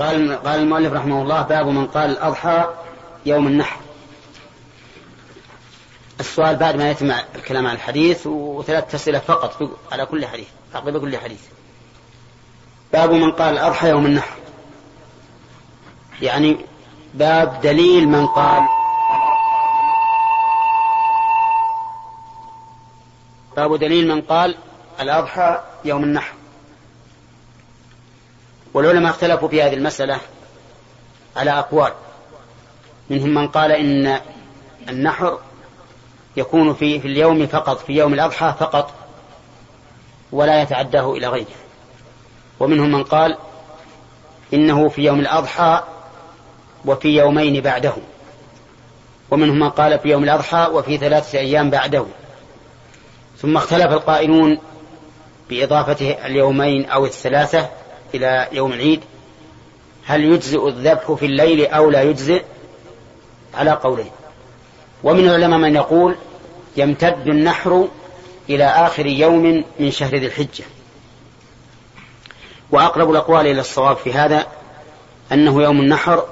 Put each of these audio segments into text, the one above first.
قال قال المؤلف رحمه الله باب من قال الأضحى يوم النحر. السؤال بعد ما يتم الكلام عن الحديث وثلاث أسئلة فقط على كل حديث عقب كل حديث. باب من قال الأضحى يوم النحر. يعني باب دليل من قال باب دليل من قال الأضحى يوم النحر. والعلماء اختلفوا في هذه المسألة على أقوال. منهم من قال إن النحر يكون في في اليوم فقط في يوم الأضحى فقط ولا يتعداه إلى غيره. ومنهم من قال إنه في يوم الأضحى وفي يومين بعده. ومنهم من قال في يوم الأضحى وفي ثلاثة أيام بعده. ثم اختلف القائلون بإضافة اليومين أو الثلاثة إلى يوم العيد هل يجزئ الذبح في الليل أو لا يجزئ؟ على قولين. ومن العلماء من يقول يمتد النحر إلى آخر يوم من شهر ذي الحجة. وأقرب الأقوال إلى الصواب في هذا أنه يوم النحر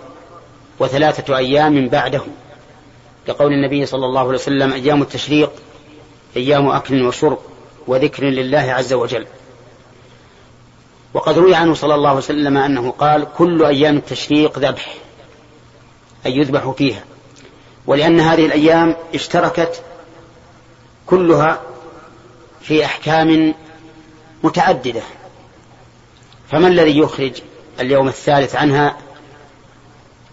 وثلاثة أيام بعده. لقول النبي صلى الله عليه وسلم أيام التشريق أيام أكل وشرب وذكر لله عز وجل. وقد روي عنه صلى الله عليه وسلم أنه قال كل أيام التشريق ذبح أي يذبح فيها. ولأن هذه الأيام اشتركت كلها في أحكام متعددة. فما الذي يخرج اليوم الثالث عنها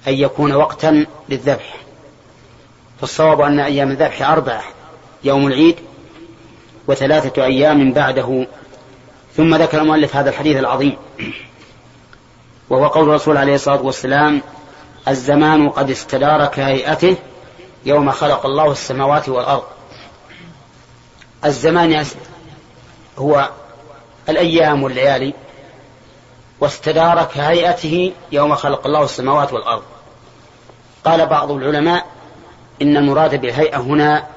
أن يكون وقتا للذبح؟ فالصواب أن أيام الذبح أربعة يوم العيد وثلاثة أيام بعده ثم ذكر المؤلف هذا الحديث العظيم وهو قول الرسول عليه الصلاة والسلام الزمان قد استدار كهيئته يوم خلق الله السماوات والأرض. الزمان هو الأيام والليالي واستدار كهيئته يوم خلق الله السماوات والأرض. قال بعض العلماء إن المراد بالهيئة هنا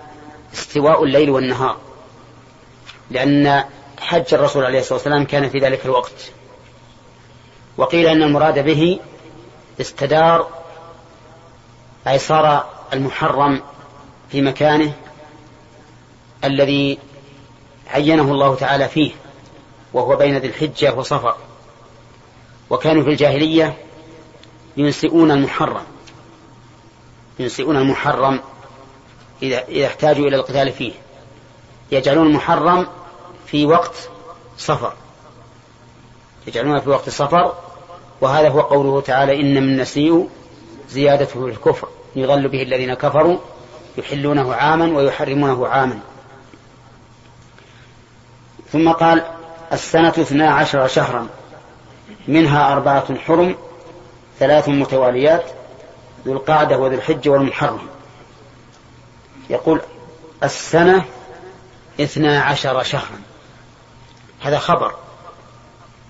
استواء الليل والنهار لأن حج الرسول عليه الصلاة والسلام كان في ذلك الوقت. وقيل أن المراد به استدار أي صار المحرم في مكانه الذي عينه الله تعالى فيه وهو بين ذي الحجة وصفر. وكانوا في الجاهلية ينسئون المحرم ينسئون المحرم إذا احتاجوا إلى القتال فيه. يجعلون المحرم في وقت صفر يجعلونها في وقت صفر وهذا هو قوله تعالى إن من النسيء زيادته في الكفر. يضل به الذين كفروا يحلونه عاما ويحرمونه عاما. ثم قال السنة اثنا عشر شهرا منها أربعة حرم ثلاث متواليات ذو القعدة وذو الحجة والمحرم. يقول السنة اثنا عشر شهرا. هذا خبر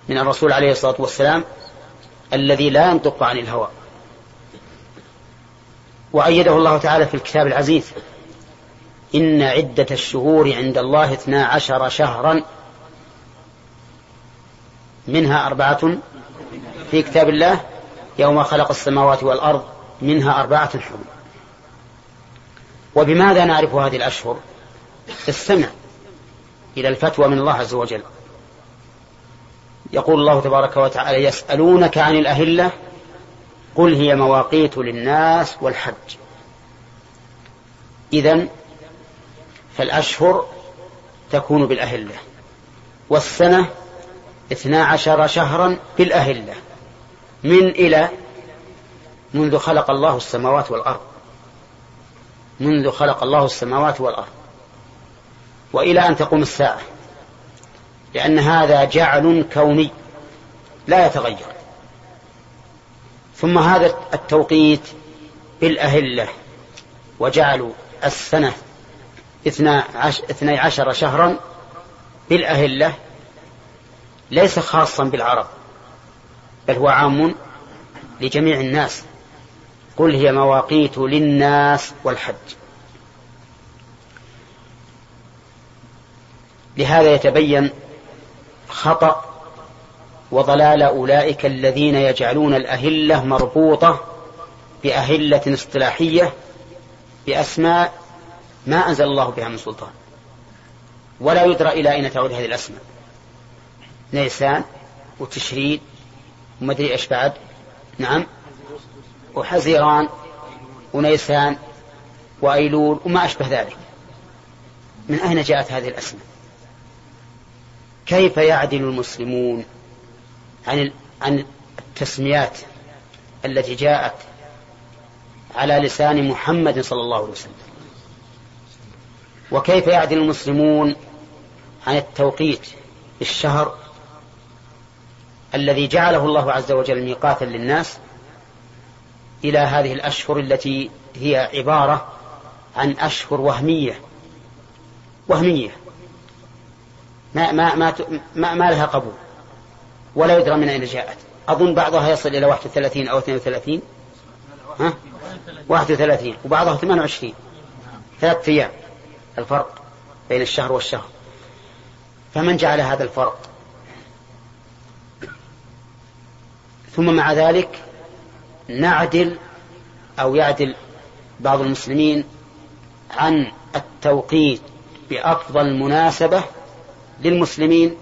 من الرسول عليه الصلاة والسلام الذي لا ينطق عن الهوى. وأيده الله تعالى في الكتاب العزيز إن عدة الشهور عند الله اثنا عشر شهرا منها أربعة في كتاب الله يوم خلق السماوات والأرض منها أربعة حرم. وبماذا نعرف هذه الأشهر؟ استمع إلى الفتوى من الله عز وجل. يقول الله تبارك وتعالى يسألونك عن الأهلة قل هي مواقيت للناس والحج. إذن فالأشهر تكون بالأهلة والسنة اثنا عشر شهرا بالأهلة من إلى منذ خلق الله السماوات والأرض. منذ خلق الله السماوات والأرض. وإلى أن تقوم الساعة. لأن هذا جعل كوني لا يتغير. ثم هذا التوقيت بالأهلة وجعلوا السنة اثني عشر شهرا بالأهلة ليس خاصا بالعرب بل هو عام لجميع الناس. قل هي مواقيت للناس والحج. لهذا يتبين خطأ وضلال أولئك الذين يجعلون الأهلة مربوطة بأهلة اصطلاحية بأسماء ما أنزل الله بها من سلطان. ولا يدرى إلى أين تعود هذه الأسماء. نيسان وتشريد ومدري إيش بعد. نعم. وحزيران ونيسان وأيلول وما أشبه ذلك. من أين جاءت هذه الأسماء؟ كيف يعدل المسلمون عن عن التسميات التي جاءت على لسان محمد صلى الله عليه وسلم؟ وكيف يعدل المسلمون عن التوقيت الشهر الذي جعله الله عز وجل ميقاتا للناس إلى هذه الأشهر التي هي عبارة عن أشهر وهمية وهمية. ما ما ما ما, ما لها قبول. ولا يدرى من أين جاءت. أظن بعضها يصل إلى 31 أو 32 ها؟ 31 وبعضها 28 ثلاثة أيام. الفرق بين الشهر والشهر. فمن جعل هذا الفرق؟ ثم مع ذلك نعدل أو يعدل بعض المسلمين عن التوقيت بأفضل مناسبة للمسلمين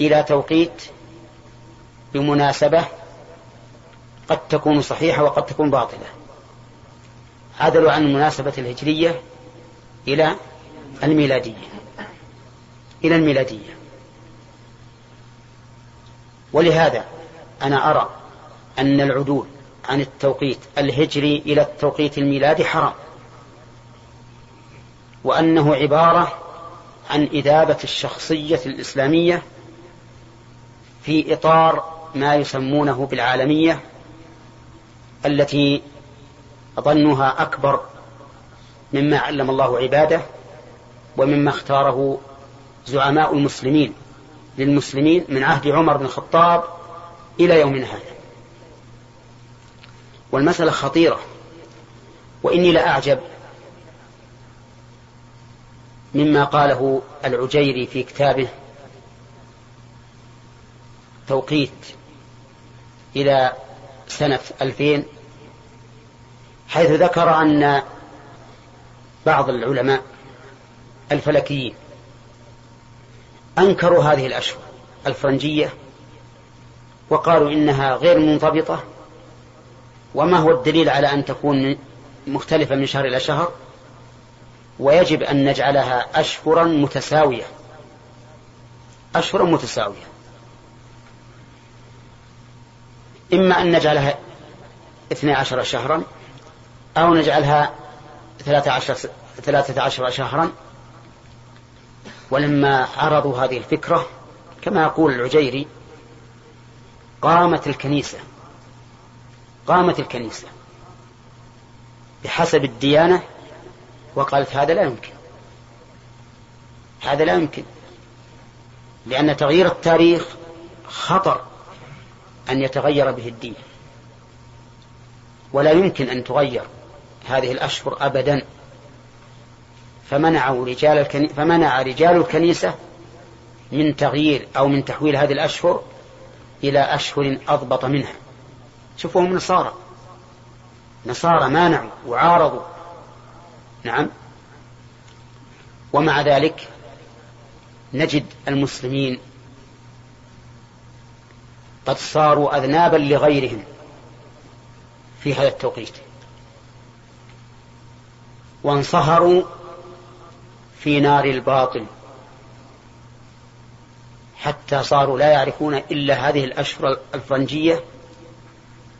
إلى توقيت بمناسبة قد تكون صحيحة وقد تكون باطلة. عدلوا عن المناسبة الهجرية إلى الميلادية. إلى الميلادية. ولهذا أنا أرى أن العدول عن التوقيت الهجري إلى التوقيت الميلادي حرام. وأنه عبارة عن إذابة الشخصية الإسلامية في إطار ما يسمونه بالعالمية التي ظنها أكبر مما علم الله عباده ومما اختاره زعماء المسلمين للمسلمين من عهد عمر بن الخطاب إلى يومنا هذا. والمسألة خطيرة وإني لأعجب مما قاله العجيري في كتابه توقيت إلى سنة ألفين حيث ذكر أن بعض العلماء الفلكيين أنكروا هذه الأشهر الفرنجية وقالوا إنها غير منضبطة وما هو الدليل على أن تكون مختلفة من شهر إلى شهر؟ ويجب أن نجعلها أشهرا متساوية. أشهرا متساوية. إما أن نجعلها اثني عشر شهرا أو نجعلها ثلاثة عشر, ثلاثة عشر شهرا. ولما عرضوا هذه الفكرة كما يقول العجيري قامت الكنيسة قامت الكنيسة بحسب الديانة وقالت هذا لا يمكن. هذا لا يمكن. لأن تغيير التاريخ خطر أن يتغير به الدين. ولا يمكن أن تغير هذه الأشهر أبدا. فمنعوا رجال. فمنع رجال الكنيسة من تغيير أو من تحويل هذه الأشهر إلى أشهر أضبط منها. شوفوا هم نصارى. نصارى مانعوا وعارضوا نعم. ومع ذلك نجد المسلمين قد صاروا أذنابا لغيرهم في هذا التوقيت. وانصهروا في نار الباطل حتى صاروا لا يعرفون إلا هذه الأشهر الفرنجية.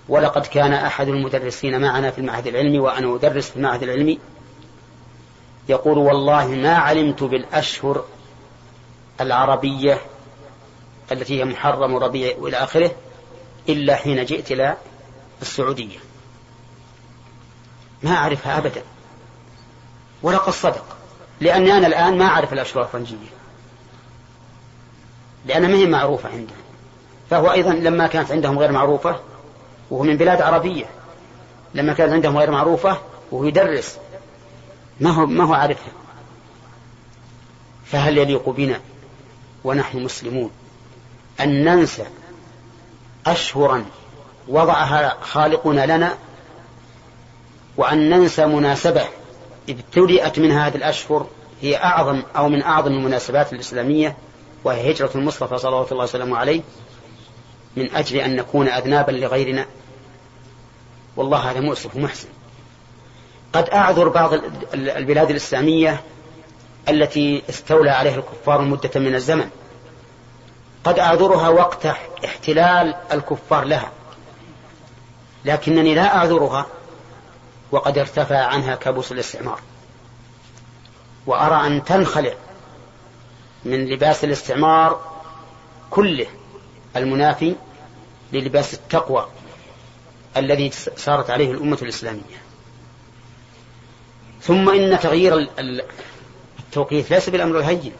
ولقد كان أحد المدرسين معنا في المعهد العلمي وأنا أدرس في المعهد العلمي. يقول والله ما علمت بالأشهر العربية التي هي محرم ربيع إلى آخره إلا حين جئت إلى السعودية. ما أعرفها أبدا. ولقد صدق. لأني أنا الآن ما أعرف الأشهر الفرنجية. لأنها ما هي معروفة عندهم فهو أيضا لما كانت عندهم غير معروفة وهو من بلاد عربية. لما كانت عندهم غير معروفة وهو يدرس ما هو ما هو عارفها. فهل يليق بنا ونحن مسلمون أن ننسى أشهرا وضعها خالقنا لنا وأن ننسى مناسبة ابتدأت من هذه الأشهر هي أعظم أو من أعظم المناسبات الإسلامية وهي هجرة المصطفى صلوات الله وسلامه عليه من أجل أن نكون أذنابا لغيرنا. والله هذا مؤسف ومحسن قد أعذر بعض البلاد الإسلامية التي استولى عليها الكفار مدة من الزمن. قد أعذرها وقت احتلال الكفار لها. لكنني لا أعذرها وقد ارتفع عنها كابوس الاستعمار. وأرى أن تنخلع من لباس الاستعمار كله المنافي للباس التقوى الذي صارت عليه الأمة الإسلامية. ثم إن تغيير التوقيت ليس بالأمر الهين.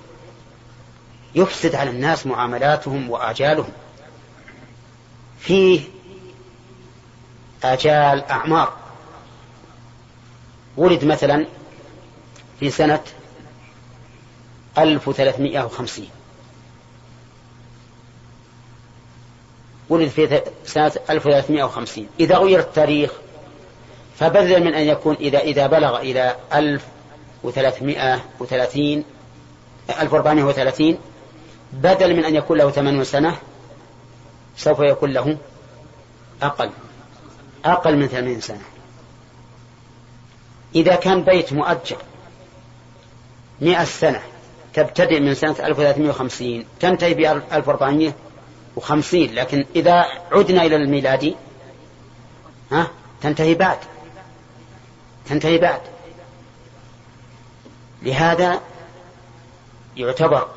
يفسد على الناس معاملاتهم وآجالهم. فيه آجال أعمار. ولد مثلا في سنة 1350 ولد في سنة 1350 إذا غير التاريخ فبدل من أن يكون إذا إذا بلغ إلى 1330 1430 بدل من أن يكون له 80 سنة سوف يكون له أقل أقل من 80 سنة. إذا كان بيت مؤجر مئة سنة تبتدئ من سنة 1350 تنتهي ب 1450 لكن إذا عدنا إلى الميلادي ها تنتهي بعد. تنتهي بعد لهذا يعتبر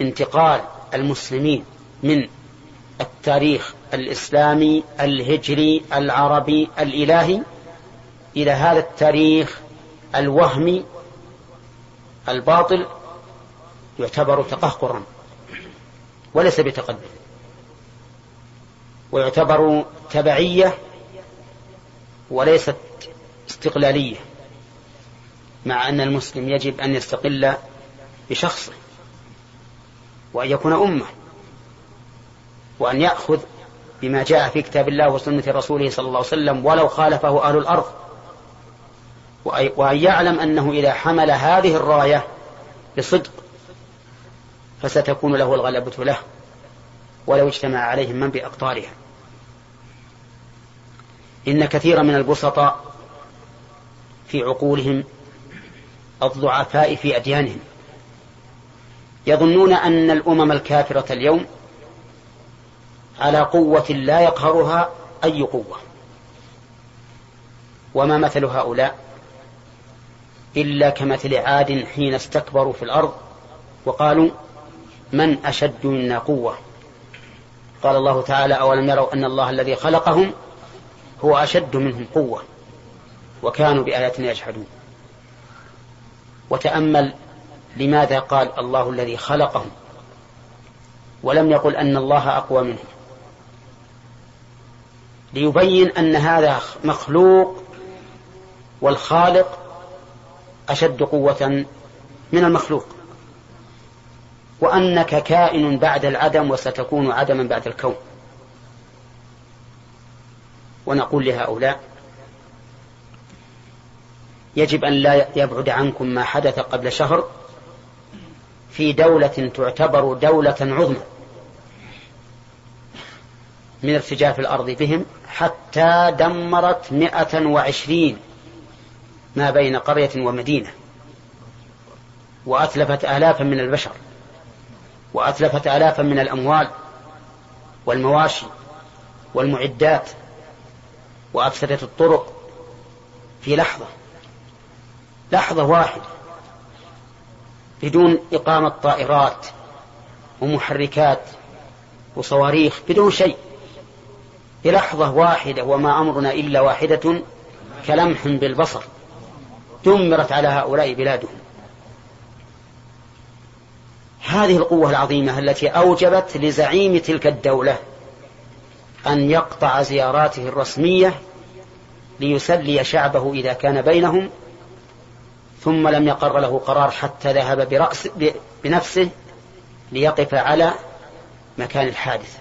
انتقال المسلمين من التاريخ الإسلامي الهجري العربي الإلهي إلى هذا التاريخ الوهمي الباطل يعتبر تقهقرا وليس بتقدم. ويعتبر تبعية وليست استقلالية مع أن المسلم يجب أن يستقل بشخصه وأن يكون أمة وأن يأخذ بما جاء في كتاب الله وسنة رسوله صلى الله عليه وسلم ولو خالفه أهل الأرض وأن يعلم أنه إذا حمل هذه الراية بصدق فستكون له الغلبة له ولو اجتمع عليهم من بأقطارها. إن كثيرا من البسطاء في عقولهم الضعفاء في أديانهم. يظنون أن الأمم الكافرة اليوم على قوة لا يقهرها أي قوة. وما مثل هؤلاء إلا كمثل عاد حين استكبروا في الأرض وقالوا من أشد منا قوة؟ قال الله تعالى أولم يروا أن الله الذي خلقهم هو أشد منهم قوة. وكانوا بآياتنا يجحدون. وتأمل لماذا قال الله الذي خلقهم ولم يقل أن الله أقوى منهم. ليبين أن هذا مخلوق والخالق أشد قوة من المخلوق. وأنك كائن بعد العدم وستكون عدما بعد الكون. ونقول لهؤلاء يجب أن لا يبعد عنكم ما حدث قبل شهر في دولة تعتبر دولة عظمى من ارتجاف الأرض بهم حتى دمرت مئة وعشرين ما بين قرية ومدينة وأتلفت آلافا من البشر وأتلفت آلافا من الأموال والمواشي والمعدات وأفسدت الطرق في لحظة. لحظة واحدة. بدون إقامة طائرات ومحركات وصواريخ بدون شيء. بلحظة واحدة وما أمرنا إلا واحدة كلمح بالبصر. دمرت على هؤلاء بلادهم. هذه القوة العظيمة التي أوجبت لزعيم تلك الدولة أن يقطع زياراته الرسمية ليسلي شعبه إذا كان بينهم ثم لم يقر له قرار حتى ذهب برأس بنفسه ليقف على مكان الحادث.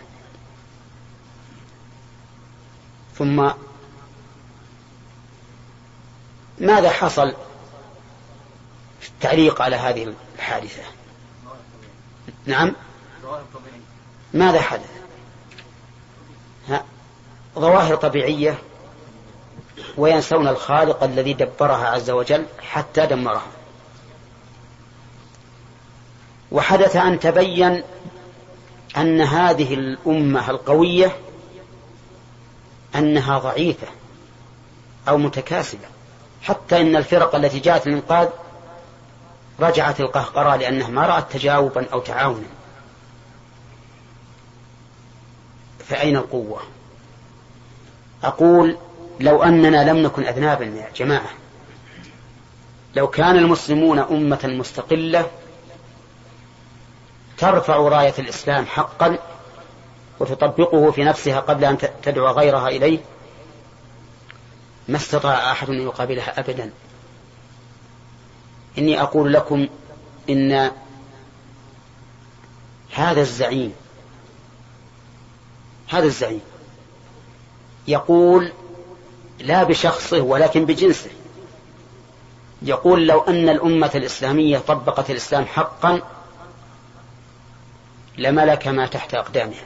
ثم ماذا حصل في التعليق على هذه الحادثة؟ نعم. ماذا حدث؟ ها ظواهر طبيعية وينسون الخالق الذي دبرها عز وجل حتى دمرها وحدث أن تبين أن هذه الأمة القوية أنها ضعيفة أو متكاسلة حتى إن الفرق التي جاءت للإنقاذ رجعت القهقرى لأنها ما رأت تجاوبا أو تعاونا. فأين القوة؟ أقول لو أننا لم نكن أذنابا يا جماعة لو كان المسلمون أمة مستقلة ترفع راية الإسلام حقا وتطبقه في نفسها قبل أن تدعو غيرها إليه ما استطاع أحد أن يقابلها أبدا. إني أقول لكم إن هذا الزعيم هذا الزعيم يقول لا بشخصه ولكن بجنسه. يقول لو أن الأمة الإسلامية طبقت الإسلام حقا لملك ما تحت أقدامها.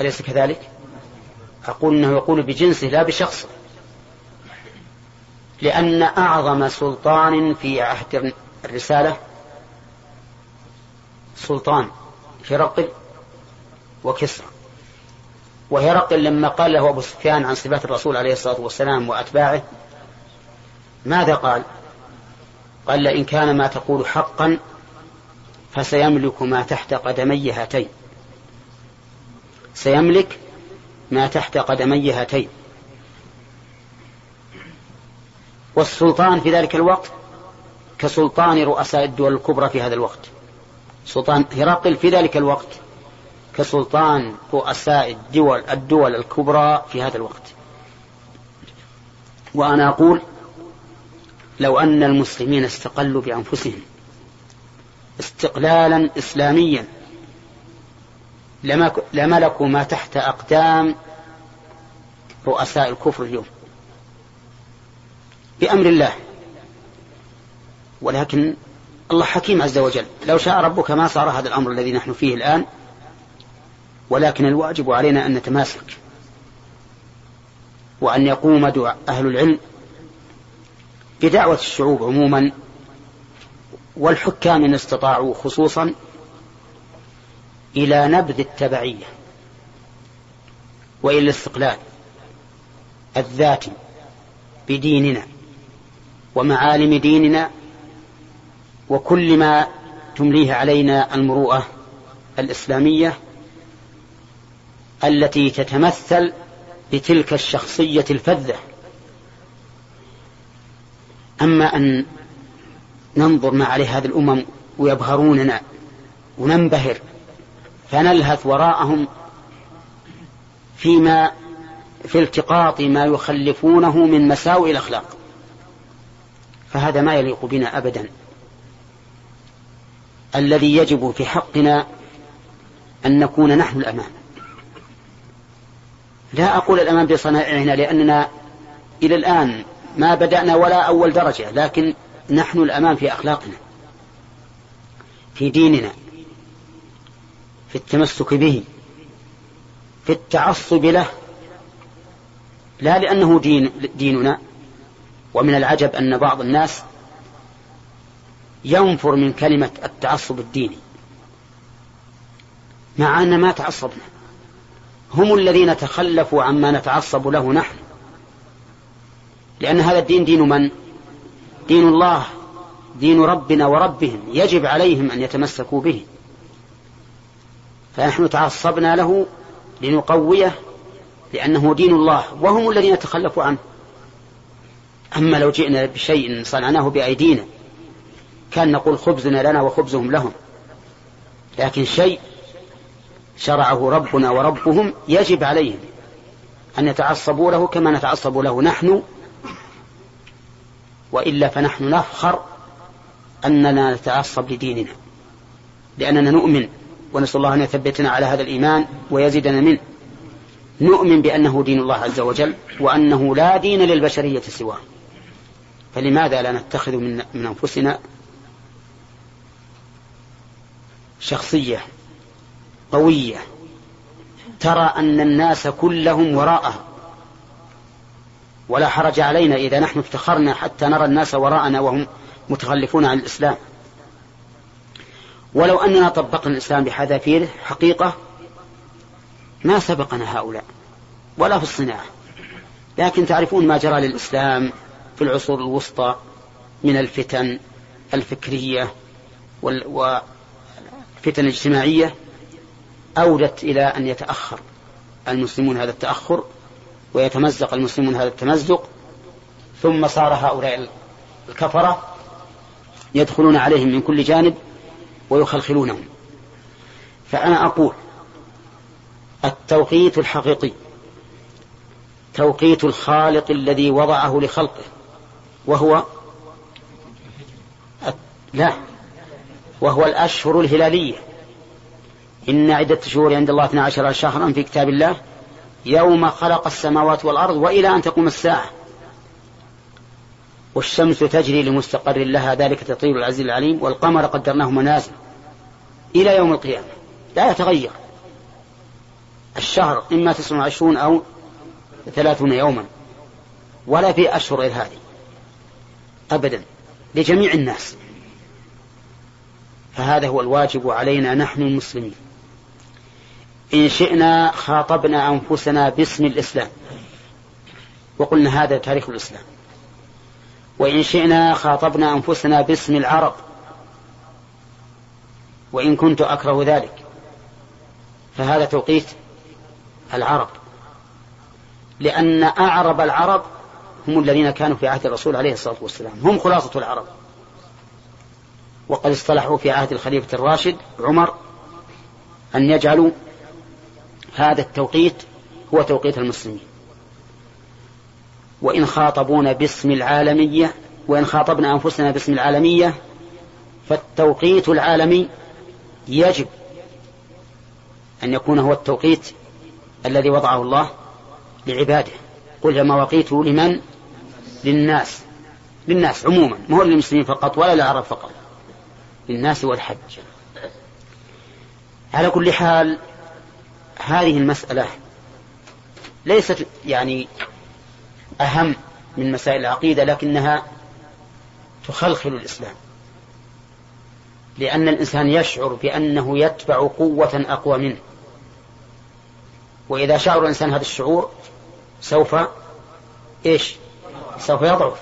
أليس كذلك؟ أقول أنه يقول بجنسه لا بشخصه. لأن أعظم سلطان في عهد الرسالة سلطان هرقل وكسرى. وهرقل لما قال له أبو سفيان عن صفات الرسول عليه الصلاة والسلام وأتباعه ماذا قال؟ قال لئن كان ما تقول حقا فسيملك ما تحت قدمي هاتين. سيملك ما تحت قدمي هاتين. والسلطان في ذلك الوقت كسلطان رؤساء الدول الكبرى في هذا الوقت. سلطان هرقل في ذلك الوقت كسلطان رؤساء الدول الدول الكبرى في هذا الوقت. وأنا أقول لو أن المسلمين استقلوا بأنفسهم استقلالا إسلاميا لملكوا ما تحت أقدام رؤساء الكفر اليوم. بأمر الله. ولكن الله حكيم عز وجل. لو شاء ربك ما صار هذا الأمر الذي نحن فيه الآن ولكن الواجب علينا أن نتماسك وأن يقوم أهل العلم بدعوة الشعوب عموما والحكام إن استطاعوا خصوصا إلى نبذ التبعية وإلى الاستقلال الذاتي بديننا ومعالم ديننا وكل ما تمليه علينا المروءة الإسلامية التي تتمثل بتلك الشخصية الفذة. أما أن ننظر ما عليه هذه الأمم ويبهروننا وننبهر فنلهث وراءهم فيما في التقاط ما يخلفونه من مساوئ الأخلاق. فهذا ما يليق بنا أبدا. الذي يجب في حقنا أن نكون نحن الأمام لا أقول الأمام بصنائعنا لأننا إلى الآن ما بدأنا ولا أول درجة لكن نحن الأمام في أخلاقنا في ديننا في التمسك به في التعصب له. لا لأنه دين ديننا ومن العجب أن بعض الناس ينفر من كلمة التعصب الديني مع أن ما تعصبنا. هم الذين تخلفوا عما نتعصب له نحن. لأن هذا الدين دين من؟ دين الله دين ربنا وربهم. يجب عليهم أن يتمسكوا به. فنحن تعصبنا له لنقويه لأنه دين الله وهم الذين تخلفوا عنه. أما لو جئنا بشيء صنعناه بأيدينا كان نقول خبزنا لنا وخبزهم لهم. لكن شيء شرعه ربنا وربهم يجب عليهم أن يتعصبوا له كما نتعصب له نحن وإلا فنحن نفخر أننا نتعصب لديننا لأننا نؤمن ونسأل الله أن يثبتنا على هذا الإيمان ويزيدنا منه. نؤمن بأنه دين الله عز وجل وأنه لا دين للبشرية سواه. فلماذا لا نتخذ من, من أنفسنا شخصية قوية. ترى أن الناس كلهم وراءها. ولا حرج علينا إذا نحن افتخرنا حتى نرى الناس وراءنا وهم متخلفون عن الإسلام. ولو أننا طبقنا الإسلام بحذافيره حقيقة ما سبقنا هؤلاء ولا في الصناعة. لكن تعرفون ما جرى للإسلام في العصور الوسطى من الفتن الفكرية والفتن الاجتماعية؟ أودت إلى أن يتأخر المسلمون هذا التأخر ويتمزق المسلمون هذا التمزق ثم صار هؤلاء الكفرة يدخلون عليهم من كل جانب ويخلخلونهم. فأنا أقول التوقيت الحقيقي توقيت الخالق الذي وضعه لخلقه وهو لا وهو الأشهر الهلالية. إن عدة شهور عند الله 12 شهرا في كتاب الله يوم خلق السماوات والأرض وإلى أن تقوم الساعة. والشمس تجري لمستقر لها ذلك تطير العزيز العليم والقمر قدرناه منازل إلى يوم القيامة. لا يتغير. الشهر إما تسع وعشرون أو ثلاثون يوما ولا في أشهر غير هذه. أبدا لجميع الناس. فهذا هو الواجب علينا نحن المسلمين. إن شئنا خاطبنا أنفسنا باسم الإسلام. وقلنا هذا تاريخ الإسلام. وإن شئنا خاطبنا أنفسنا باسم العرب. وإن كنت أكره ذلك. فهذا توقيت العرب. لأن أعرب العرب هم الذين كانوا في عهد الرسول عليه الصلاة والسلام. هم خلاصة العرب. وقد اصطلحوا في عهد الخليفة الراشد عمر أن يجعلوا هذا التوقيت هو توقيت المسلمين. وإن خاطبونا باسم العالمية وإن خاطبنا أنفسنا باسم العالمية فالتوقيت العالمي يجب أن يكون هو التوقيت الذي وضعه الله لعباده. قل مواقيت لمن؟ للناس. للناس عموما ما هو للمسلمين فقط ولا للعرب فقط. للناس والحج. على كل حال هذه المسألة ليست يعني أهم من مسائل العقيدة لكنها تخلخل الإسلام. لأن الإنسان يشعر بأنه يتبع قوة أقوى منه. وإذا شعر الإنسان هذا الشعور سوف إيش؟ سوف يضعف.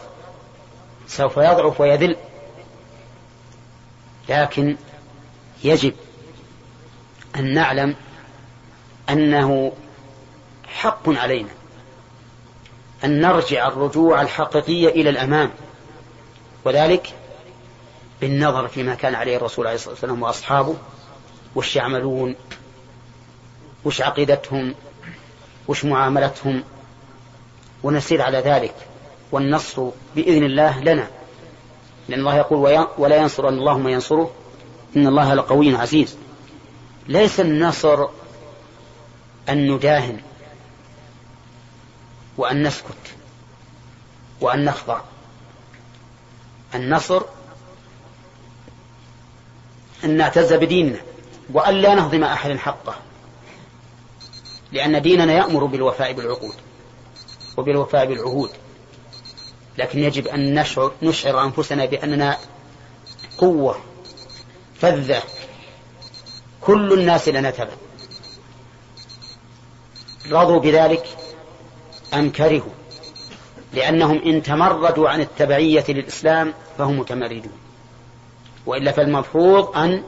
سوف يضعف ويذل. لكن يجب أن نعلم أنه حق علينا أن نرجع الرجوع الحقيقي إلى الأمام. وذلك بالنظر فيما كان عليه الرسول عليه الصلاة والسلام وأصحابه وش يعملون وش عقيدتهم وش معاملتهم. ونسير على ذلك والنصر بإذن الله لنا. لأن الله يقول ولا ينصر أن الله من ينصره. إن الله لقوي عزيز. ليس النصر أن نداهن وأن نسكت وأن نخضع. النصر أن نعتز بديننا وأن لا نهضم أحد حقه لأن ديننا يأمر بالوفاء بالعقود وبالوفاء بالعهود. لكن يجب أن نشعر, نشعر أنفسنا بأننا قوة فذة. كل الناس لنا تبع. رضوا بذلك أم كرهوا؟ لأنهم إن تمردوا عن التبعية للإسلام فهم متمردون. وإلا فالمفروض أن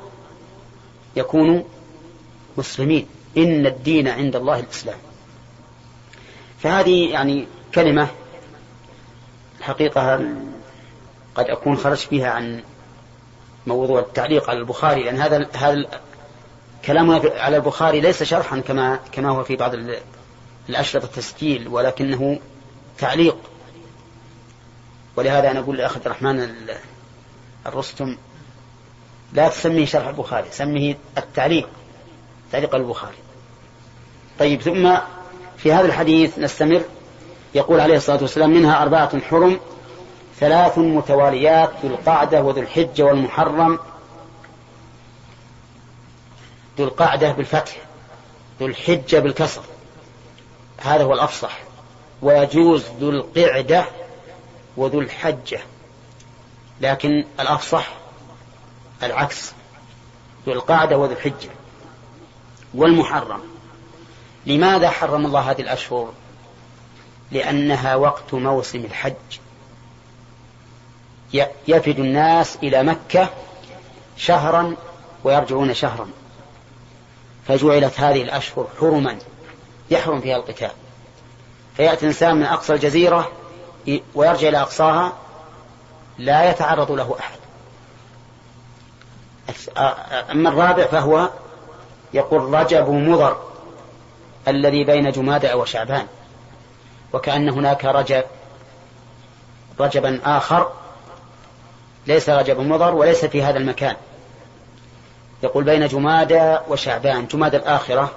يكونوا مسلمين. إن الدين عند الله الإسلام. فهذه يعني كلمة الحقيقة قد أكون خرجت فيها عن موضوع التعليق على البخاري لأن هذا هذا كلامنا على البخاري ليس شرحا كما كما هو في بعض الأشرطة التسجيل ولكنه تعليق. ولهذا أنا أقول لأخ عبد الرحمن الرستم لا تسميه شرح البخاري سميه التعليق تعليق البخاري. طيب ثم في هذا الحديث نستمر. يقول عليه الصلاة والسلام منها أربعة حرم ثلاث متواليات ذو القعدة وذو الحجة والمحرم ذو القعدة بالفتح ذو الحجة بالكسر. هذا هو الأفصح. ويجوز ذو القعدة وذو الحجة. لكن الأفصح العكس. ذو القعدة وذو الحجة. والمحرم. لماذا حرم الله هذه الأشهر؟ لأنها وقت موسم الحج. يفد الناس إلى مكة شهرا ويرجعون شهرا. فجعلت هذه الأشهر حرما يحرم فيها القتال. فيأتي إنسان من أقصى الجزيرة ويرجع إلى أقصاها لا يتعرض له أحد. أما الرابع فهو يقول رجب مضر الذي بين جمادى وشعبان وكأن هناك رجب رجبا آخر ليس رجب مضر وليس في هذا المكان. يقول بين جمادى وشعبان جمادى الآخرة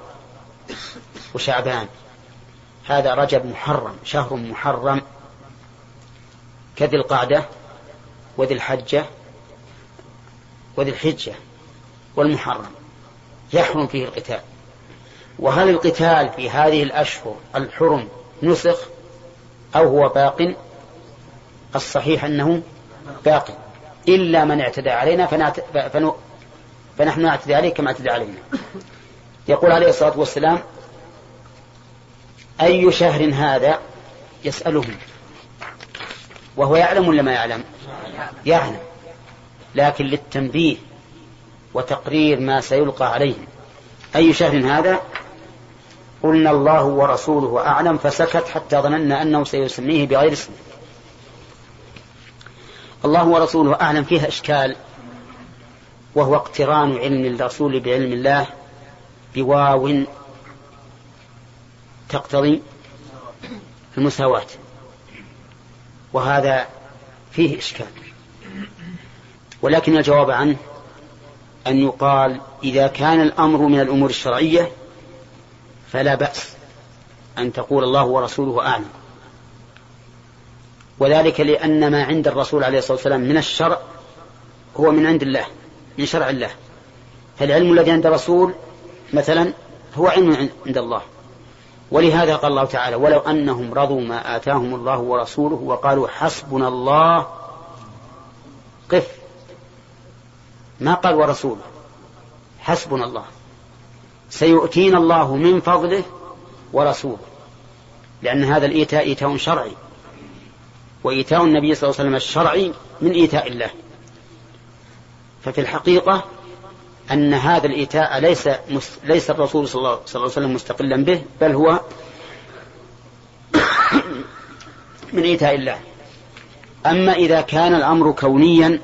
وشعبان. هذا رجب محرم شهر محرم كذي القعدة وذي الحجة وذي الحجة والمحرم. يحرم فيه القتال. وهل القتال في هذه الأشهر الحرم نسخ أو هو باق؟ الصحيح أنه باق. إلا من اعتدى علينا. فنحن نعتدي عليه كما اعتدى علينا. يقول عليه الصلاة والسلام أي شهر هذا يسألهم وهو يعلم ولا ما يعلم؟ يعلم. لكن للتنبيه وتقرير ما سيلقى عليهم أي شهر هذا؟ قلنا الله ورسوله أعلم فسكت حتى ظننا أنه سيسميه بغير اسمه الله ورسوله أعلم فيها إشكال. وهو اقتران علم الرسول بعلم الله بواو تقتضي المساواة. وهذا فيه إشكال. ولكن الجواب عنه أن يقال إذا كان الأمر من الأمور الشرعية فلا بأس أن تقول الله ورسوله أعلم. وذلك لأن ما عند الرسول عليه الصلاة والسلام من الشرع هو من عند الله. من شرع الله. فالعلم الذي عند الرسول مثلا هو علم عند الله. ولهذا قال الله تعالى ولو أنهم رضوا ما آتاهم الله ورسوله وقالوا حسبنا الله. قف. ما قال ورسوله؟ حسبنا الله. سيؤتينا الله من فضله ورسوله. لأن هذا الإيتاء إيتاء شرعي. وإيتاء النبي صلى الله عليه وسلم الشرعي من إيتاء الله. ففي الحقيقة أن هذا الإيتاء ليس ليس الرسول صلى الله عليه وسلم مستقلا به بل هو من إيتاء الله. أما إذا كان الأمر كونيا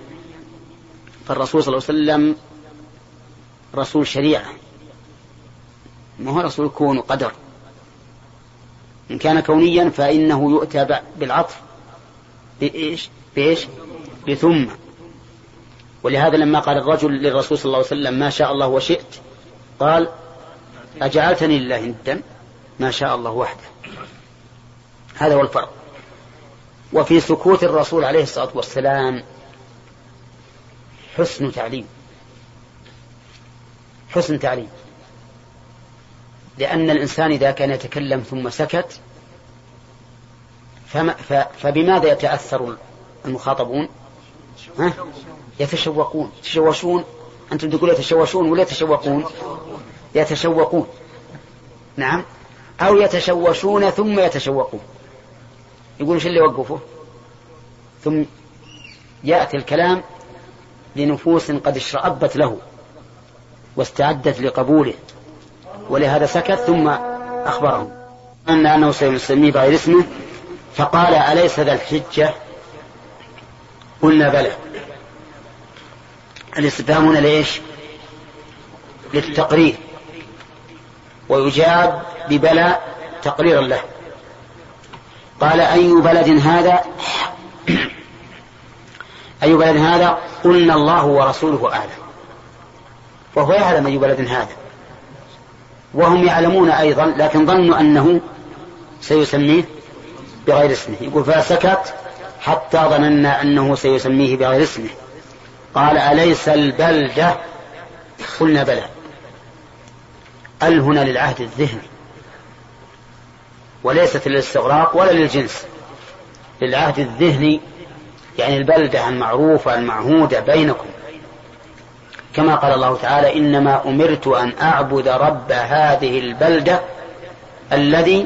فالرسول صلى الله عليه وسلم رسول شريعة. ما هو رسول كون وقدر. إن كان كونيا فإنه يؤتى بالعطف. بإيش؟ بإيش؟ بثم. ولهذا لما قال الرجل للرسول صلى الله عليه وسلم ما شاء الله وشئت قال أجعلتني لله ندا ما شاء الله وحده هذا هو الفرق. وفي سكوت الرسول عليه الصلاة والسلام حسن تعليم. حسن تعليم. لأن الإنسان إذا كان يتكلم ثم سكت فما فبماذا يتأثر المخاطبون؟ ها؟ يتشوقون. يتشوشون. أنتم تقول يتشوشون ولا يتشوقون؟ يتشوقون. نعم. أو يتشوشون ثم يتشوقون. يقولون شو اللي وقفه ثم يأتي الكلام لنفوس قد اشرأبت له واستعدت لقبوله. ولهذا سكت ثم أخبرهم. أن أنه سيسميه بغير اسمه فقال أليس ذا الحجة؟ قلنا بلى. الاستفهام هنا ليش للتقرير. ويجاب ببلى تقريرا له. قال أي بلد هذا؟ أي بلد هذا؟ قلنا الله ورسوله أعلم. وهو يعلم أي بلد هذا. وهم يعلمون أيضا لكن ظنوا أنه سيسميه بغير اسمه. يقول فسكت حتى ظننا أنه سيسميه بغير اسمه. قال أليس البلدة؟ قلنا بلى. ال هنا للعهد الذهني. وليست للاستغراق ولا للجنس. للعهد الذهني يعني البلدة المعروفة المعهودة بينكم. كما قال الله تعالى إنما أمرت أن أعبد رب هذه البلدة الذي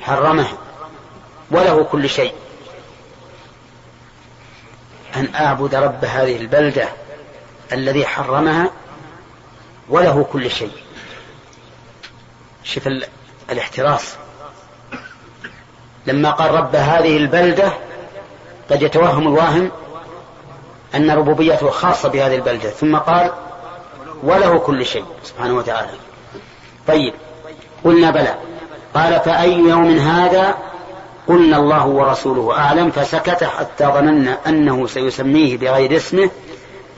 حرمها وله كل شيء. أن أعبد رب هذه البلدة الذي حرمها وله كل شيء. شوف الاحتراس. لما قال رب هذه البلدة قد يتوهم الواهم أن ربوبيته خاصة بهذه البلدة. ثم قال وله كل شيء سبحانه وتعالى. طيب قلنا بلى. قال فأي يوم هذا قلنا الله ورسوله أعلم فسكت حتى ظننا أنه سيسميه بغير اسمه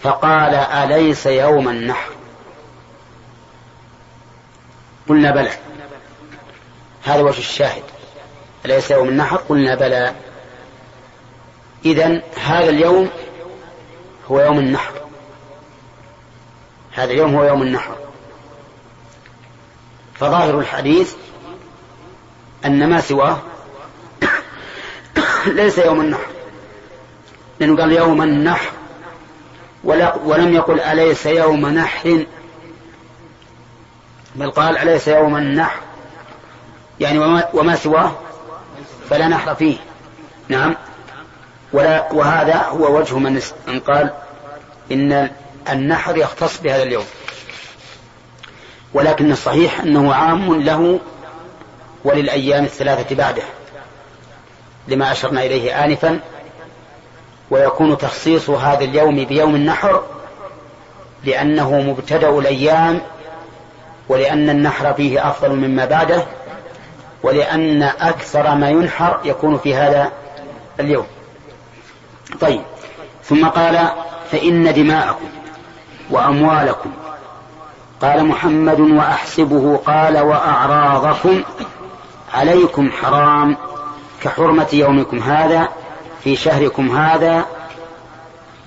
فقال أليس يوم النحر؟ قلنا بلى. هذا وجه الشاهد. أليس يوم النحر؟ قلنا بلى. إذا هذا اليوم هو يوم النحر. هذا اليوم هو يوم النحر. فظاهر الحديث أن ما سواه ليس يوم النحر. لأنه قال يوم النحر. ولا ولم يقل أليس يوم نحر؟ بل قال أليس يوم النحر؟ يعني وما, وما سواه؟ فلا نحر فيه. نعم. ولا وهذا هو وجه من قال إن النحر يختص بهذا اليوم. ولكن الصحيح أنه عام له وللأيام الثلاثة بعده. لما أشرنا إليه آنفا ويكون تخصيص هذا اليوم بيوم النحر لأنه مبتدأ الأيام ولأن النحر فيه أفضل مما بعده ولأن أكثر ما ينحر يكون في هذا اليوم. طيب ثم قال فإن دماءكم وأموالكم قال محمد وأحسبه قال وأعراضكم عليكم حرام. كحرمة يومكم هذا في شهركم هذا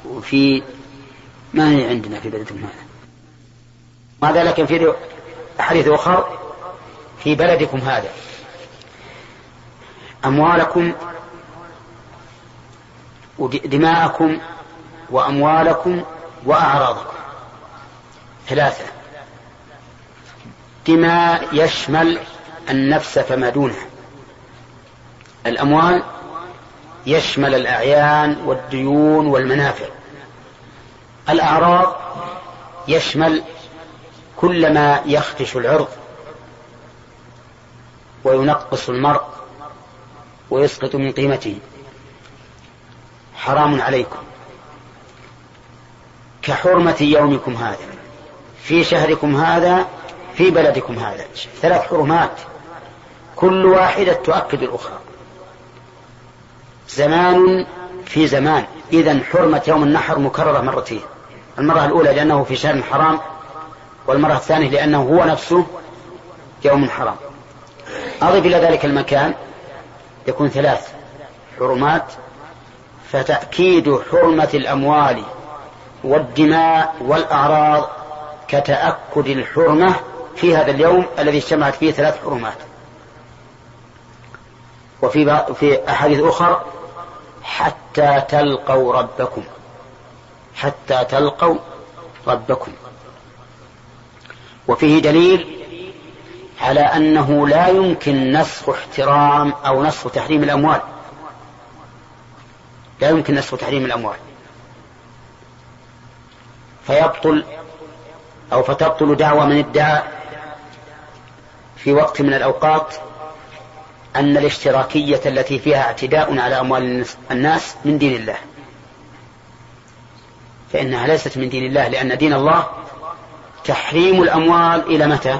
وفي ما هي عندنا في بلدكم هذا؟ ماذا لكن في أحاديث أخر في بلدكم هذا. أموالكم ودماءكم وأموالكم وأعراضكم. ثلاثة. دماء يشمل النفس فما دونها. الأموال يشمل الأعيان والديون والمنافع. الأعراض يشمل كل ما يخدش العرض وينقص المرء ويسقط من قيمته. حرام عليكم. كحرمة يومكم هذا في شهركم هذا في بلدكم هذا. ثلاث حرمات. كل واحدة تؤكد الأخرى. زمان في زمان. إذا حرمة يوم النحر مكررة مرتين. المرة الأولى لأنه في شهر حرام والمرة الثانية لأنه هو نفسه يوم حرام. أضف إلى ذلك المكان يكون ثلاث حرمات فتأكيد حرمة الأموال والدماء والأعراض كتأكد الحرمة في هذا اليوم الذي اجتمعت فيه ثلاث حرمات. وفي في أحاديث أخرى حتى تلقوا ربكم. حتى تلقوا ربكم. وفيه دليل على أنه لا يمكن نسخ احترام أو نسخ تحريم الأموال. لا يمكن نسخ تحريم الأموال. فيبطل أو فتبطل دعوى من ادعى في وقت من الأوقات أن الاشتراكية التي فيها اعتداء على أموال الناس من دين الله. فإنها ليست من دين الله لأن دين الله تحريم الأموال إلى متى؟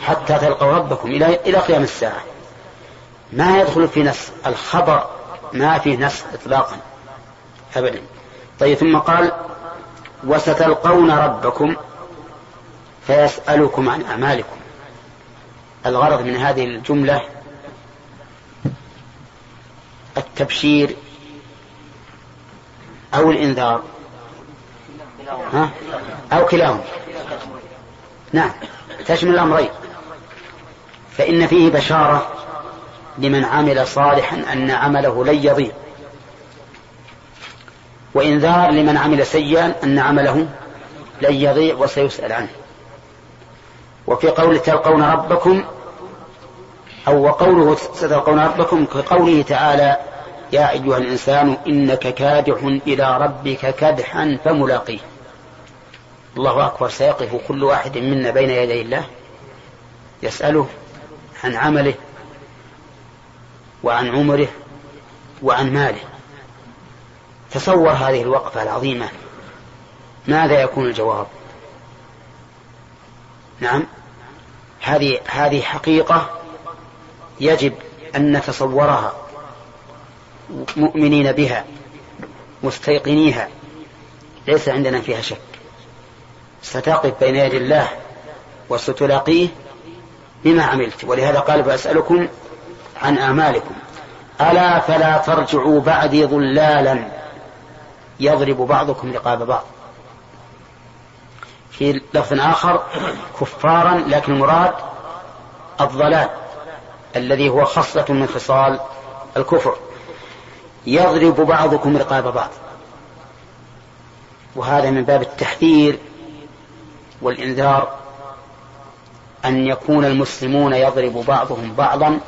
حتى تلقوا ربكم إلى إلى قيام الساعة. ما يدخل في نص الخبر ما فيه نص إطلاقا. أبدا. طيب ثم قال وستلقون ربكم فيسألكم عن أعمالكم. الغرض من هذه الجملة التبشير أو الإنذار. ها؟ أو كلاهما نعم. تشمل الأمرين. فإن فيه بشارة لمن عمل صالحا أن عمله لن يضيع. وإنذار لمن عمل سيئا أن عمله لن يضيع وسيسأل عنه. وفي قول تلقون ربكم أو وقوله ستلقون ربكم كقوله تعالى يا أيها الإنسان إنك كادح إلى ربك كدحا فملاقيه. الله أكبر سيقف كل واحد منا بين يدي الله يسأله عن عمله وعن عمره وعن ماله. تصور هذه الوقفة العظيمة ماذا يكون الجواب؟ نعم هذه هذه حقيقة يجب أن نتصورها مؤمنين بها مستيقنيها ليس عندنا فيها شك. ستقف بين يدي الله وستلاقيه بما عملت. ولهذا قال فأسألكم عن أعمالكم. ألا فلا ترجعوا بعدي ضلالا يضرب بعضكم رقاب بعض. في لفظ آخر كفارا لكن المراد الضلال. الذي هو خصلة من خصال الكفر. يضرب بعضكم رقاب بعض. وهذا من باب التحذير والإنذار أن يكون المسلمون يضرب بعضهم بعضا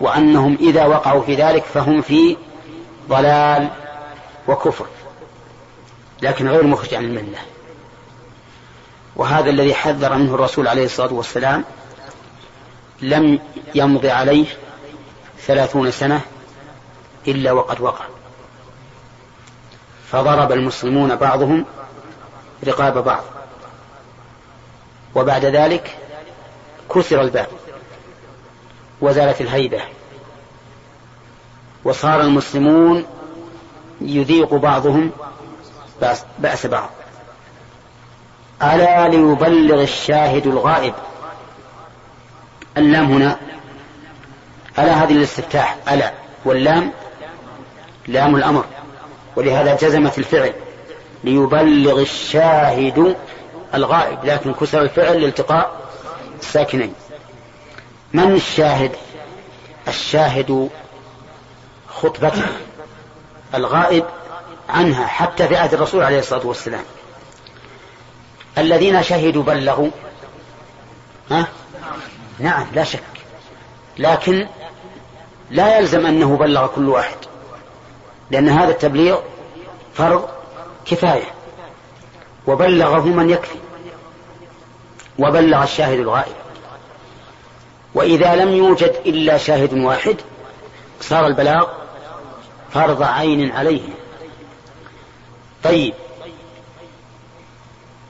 وأنهم إذا وقعوا في ذلك فهم في ضلال وكفر لكن غير مخرج عن الملة. وهذا الذي حذر منه الرسول عليه الصلاة والسلام لم يمض عليه ثلاثون سنة إلا وقد وقع. فضرب المسلمون بعضهم رقاب بعض. وبعد ذلك كسر الباب. وزالت الهيبة. وصار المسلمون يذيق بعضهم بأس بعض. ألا ليبلغ الشاهد الغائب؟ اللام هنا. ألا هذه الاستفتاح ألا. واللام؟ لام الأمر. ولهذا جزمت الفعل. ليبلغ الشاهد الغائب. لكن كسر الفعل لالتقاء الساكنين. من الشاهد؟ الشاهد خطبته. الغائب عنها حتى في عهد الرسول عليه الصلاة والسلام. الذين شهدوا بلغوا. ها؟ نعم لا شك. لكن لا يلزم أنه بلغ كل واحد لأن هذا التبليغ فرض كفاية. وبلغه من يكفي وبلغ الشاهد الغائب. وإذا لم يوجد إلا شاهد واحد صار البلاغ فرض عين عليه. طيب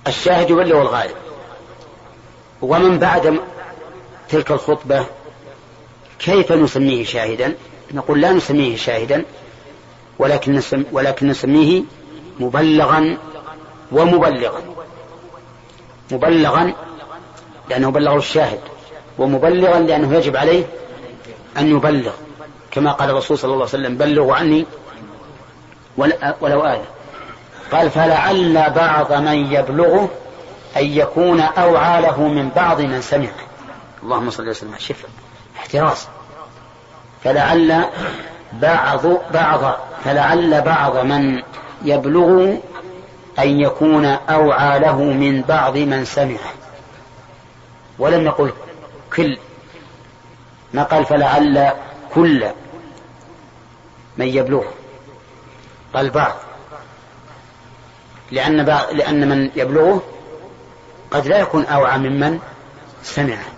الشاهد يبلغ الغائب. ومن بعد تلك الخطبة كيف نسميه شاهدا؟ نقول لا نسميه شاهدا ولكن نسم ولكن نسميه مبلغا ومبلغا. مبلغا لأنه بلغه الشاهد ومبلغا لأنه يجب عليه أن يبلغ. كما قال الرسول صلى الله عليه وسلم بلغوا عني ولو آية قال فلعل بعض من يبلغه أن يكون أوعى له من بعض من سمع اللهم صل وسلم شفا احتراز فلعل بعض بعض فلعل بعض من يبلغ أن يكون أوعى له من بعض من سمعه. ولم يقل كل. ما قال فلعل كل من يبلغ قال بعض. لأن بعض لأن من يبلغه قد لا يكون أوعى ممن سمعه.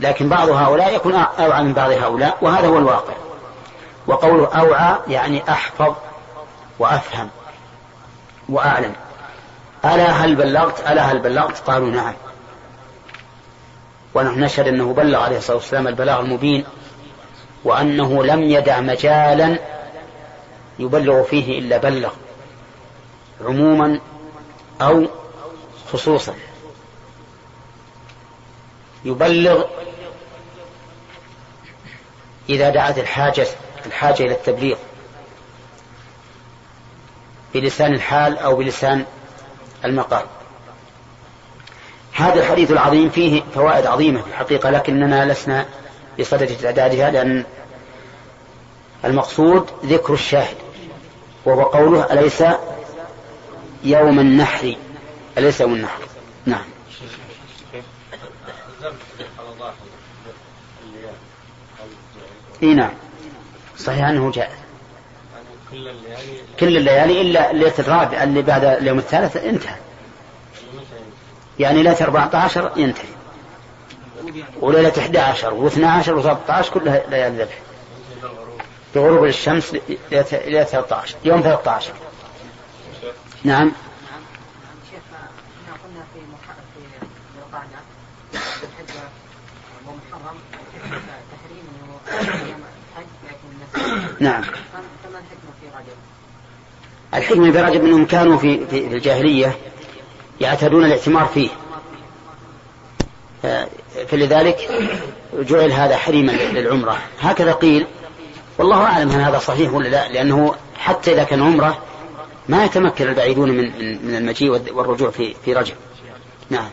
لكن بعض هؤلاء يكون أوعى من بعض هؤلاء وهذا هو الواقع. وقوله أوعى يعني أحفظ وأفهم وأعلم. ألا هل بلغت؟ ألا هل بلغت؟ قالوا نعم. ونحن نشهد أنه بلغ عليه الصلاة والسلام البلاغ المبين وأنه لم يدع مجالا يبلغ فيه إلا بلغ عموما أو خصوصا. يبلغ إذا دعت الحاجة الحاجة إلى التبليغ بلسان الحال أو بلسان المقال. هذا الحديث العظيم فيه فوائد عظيمة في الحقيقة لكننا لسنا بصدد تعدادها لأن المقصود ذكر الشاهد وهو قوله أليس يوم النحر؟ أليس يوم النحر؟ نعم. إي نعم. صحيح أنه جائز. كل الليالي إلا الليلة الرابعه اللي بعد اليوم الثالث انتهى. يعني ليلة 14 ينتهي. وليلة 11 و12 و13 كلها ليالي ذبح. بغروب الشمس ليله 13 يوم 13 نعم. نعم. الحكمة في رجب أنهم كانوا في, في الجاهلية يعتادون الاعتمار فيه. فلذلك جعل هذا حريما للعمرة. هكذا قيل. والله أعلم هل هذا صحيح ولا لا لأنه حتى إذا كان عمرة ما يتمكن البعيدون من من المجيء والرجوع في في رجب. نعم.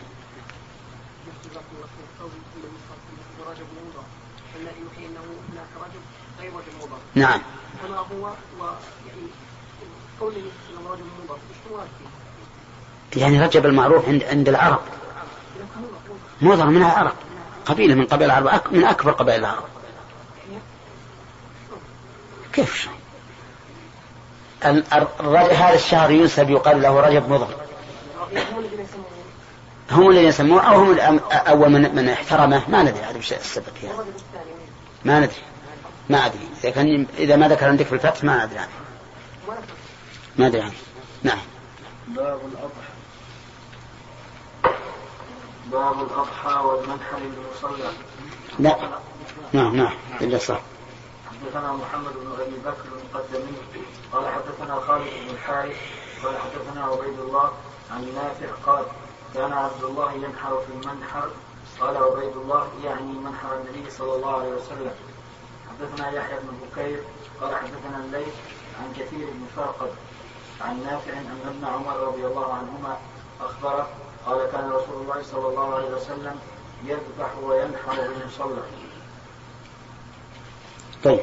نعم. كما هو ويعني قوله رجب مضر يعني رجب المعروف عند عند العرب. مضر من العرب. قبيلة من قبائل العرب من أكبر قبائل العرب. كيف هذا الشهر ينسب يقال له رجب مضر هم الذين يسموه أو هم أول من, من احترمه؟ ما ندري هذا السبب فيها ما ندري. ما أدري. إذا كان إذا ما ذكر عندك في الفتح ما أدري عنه. ما أدري عنه. نعم. باب الأضحى. باب الأضحى والمنحر المصلى لا. نعم نعم. إلا صح. حدثنا محمد بن أبي بكر المقدمي قال حدثنا خالد بن الحارث. قال حدثنا عبيد الله عن نافع. قال كان عبد الله ينحر في المنحر. قال عبيد الله يعني منحر النبي صلى الله عليه وسلم. حدثنا يحيى بن بكير قال حدثنا الليث عن كثير بن فرقد عن نافع أن ابن عمر رضي الله عنهما أخبره قال كان رسول الله صلى الله عليه وسلم يذبح وينحر بالمصلى. طيب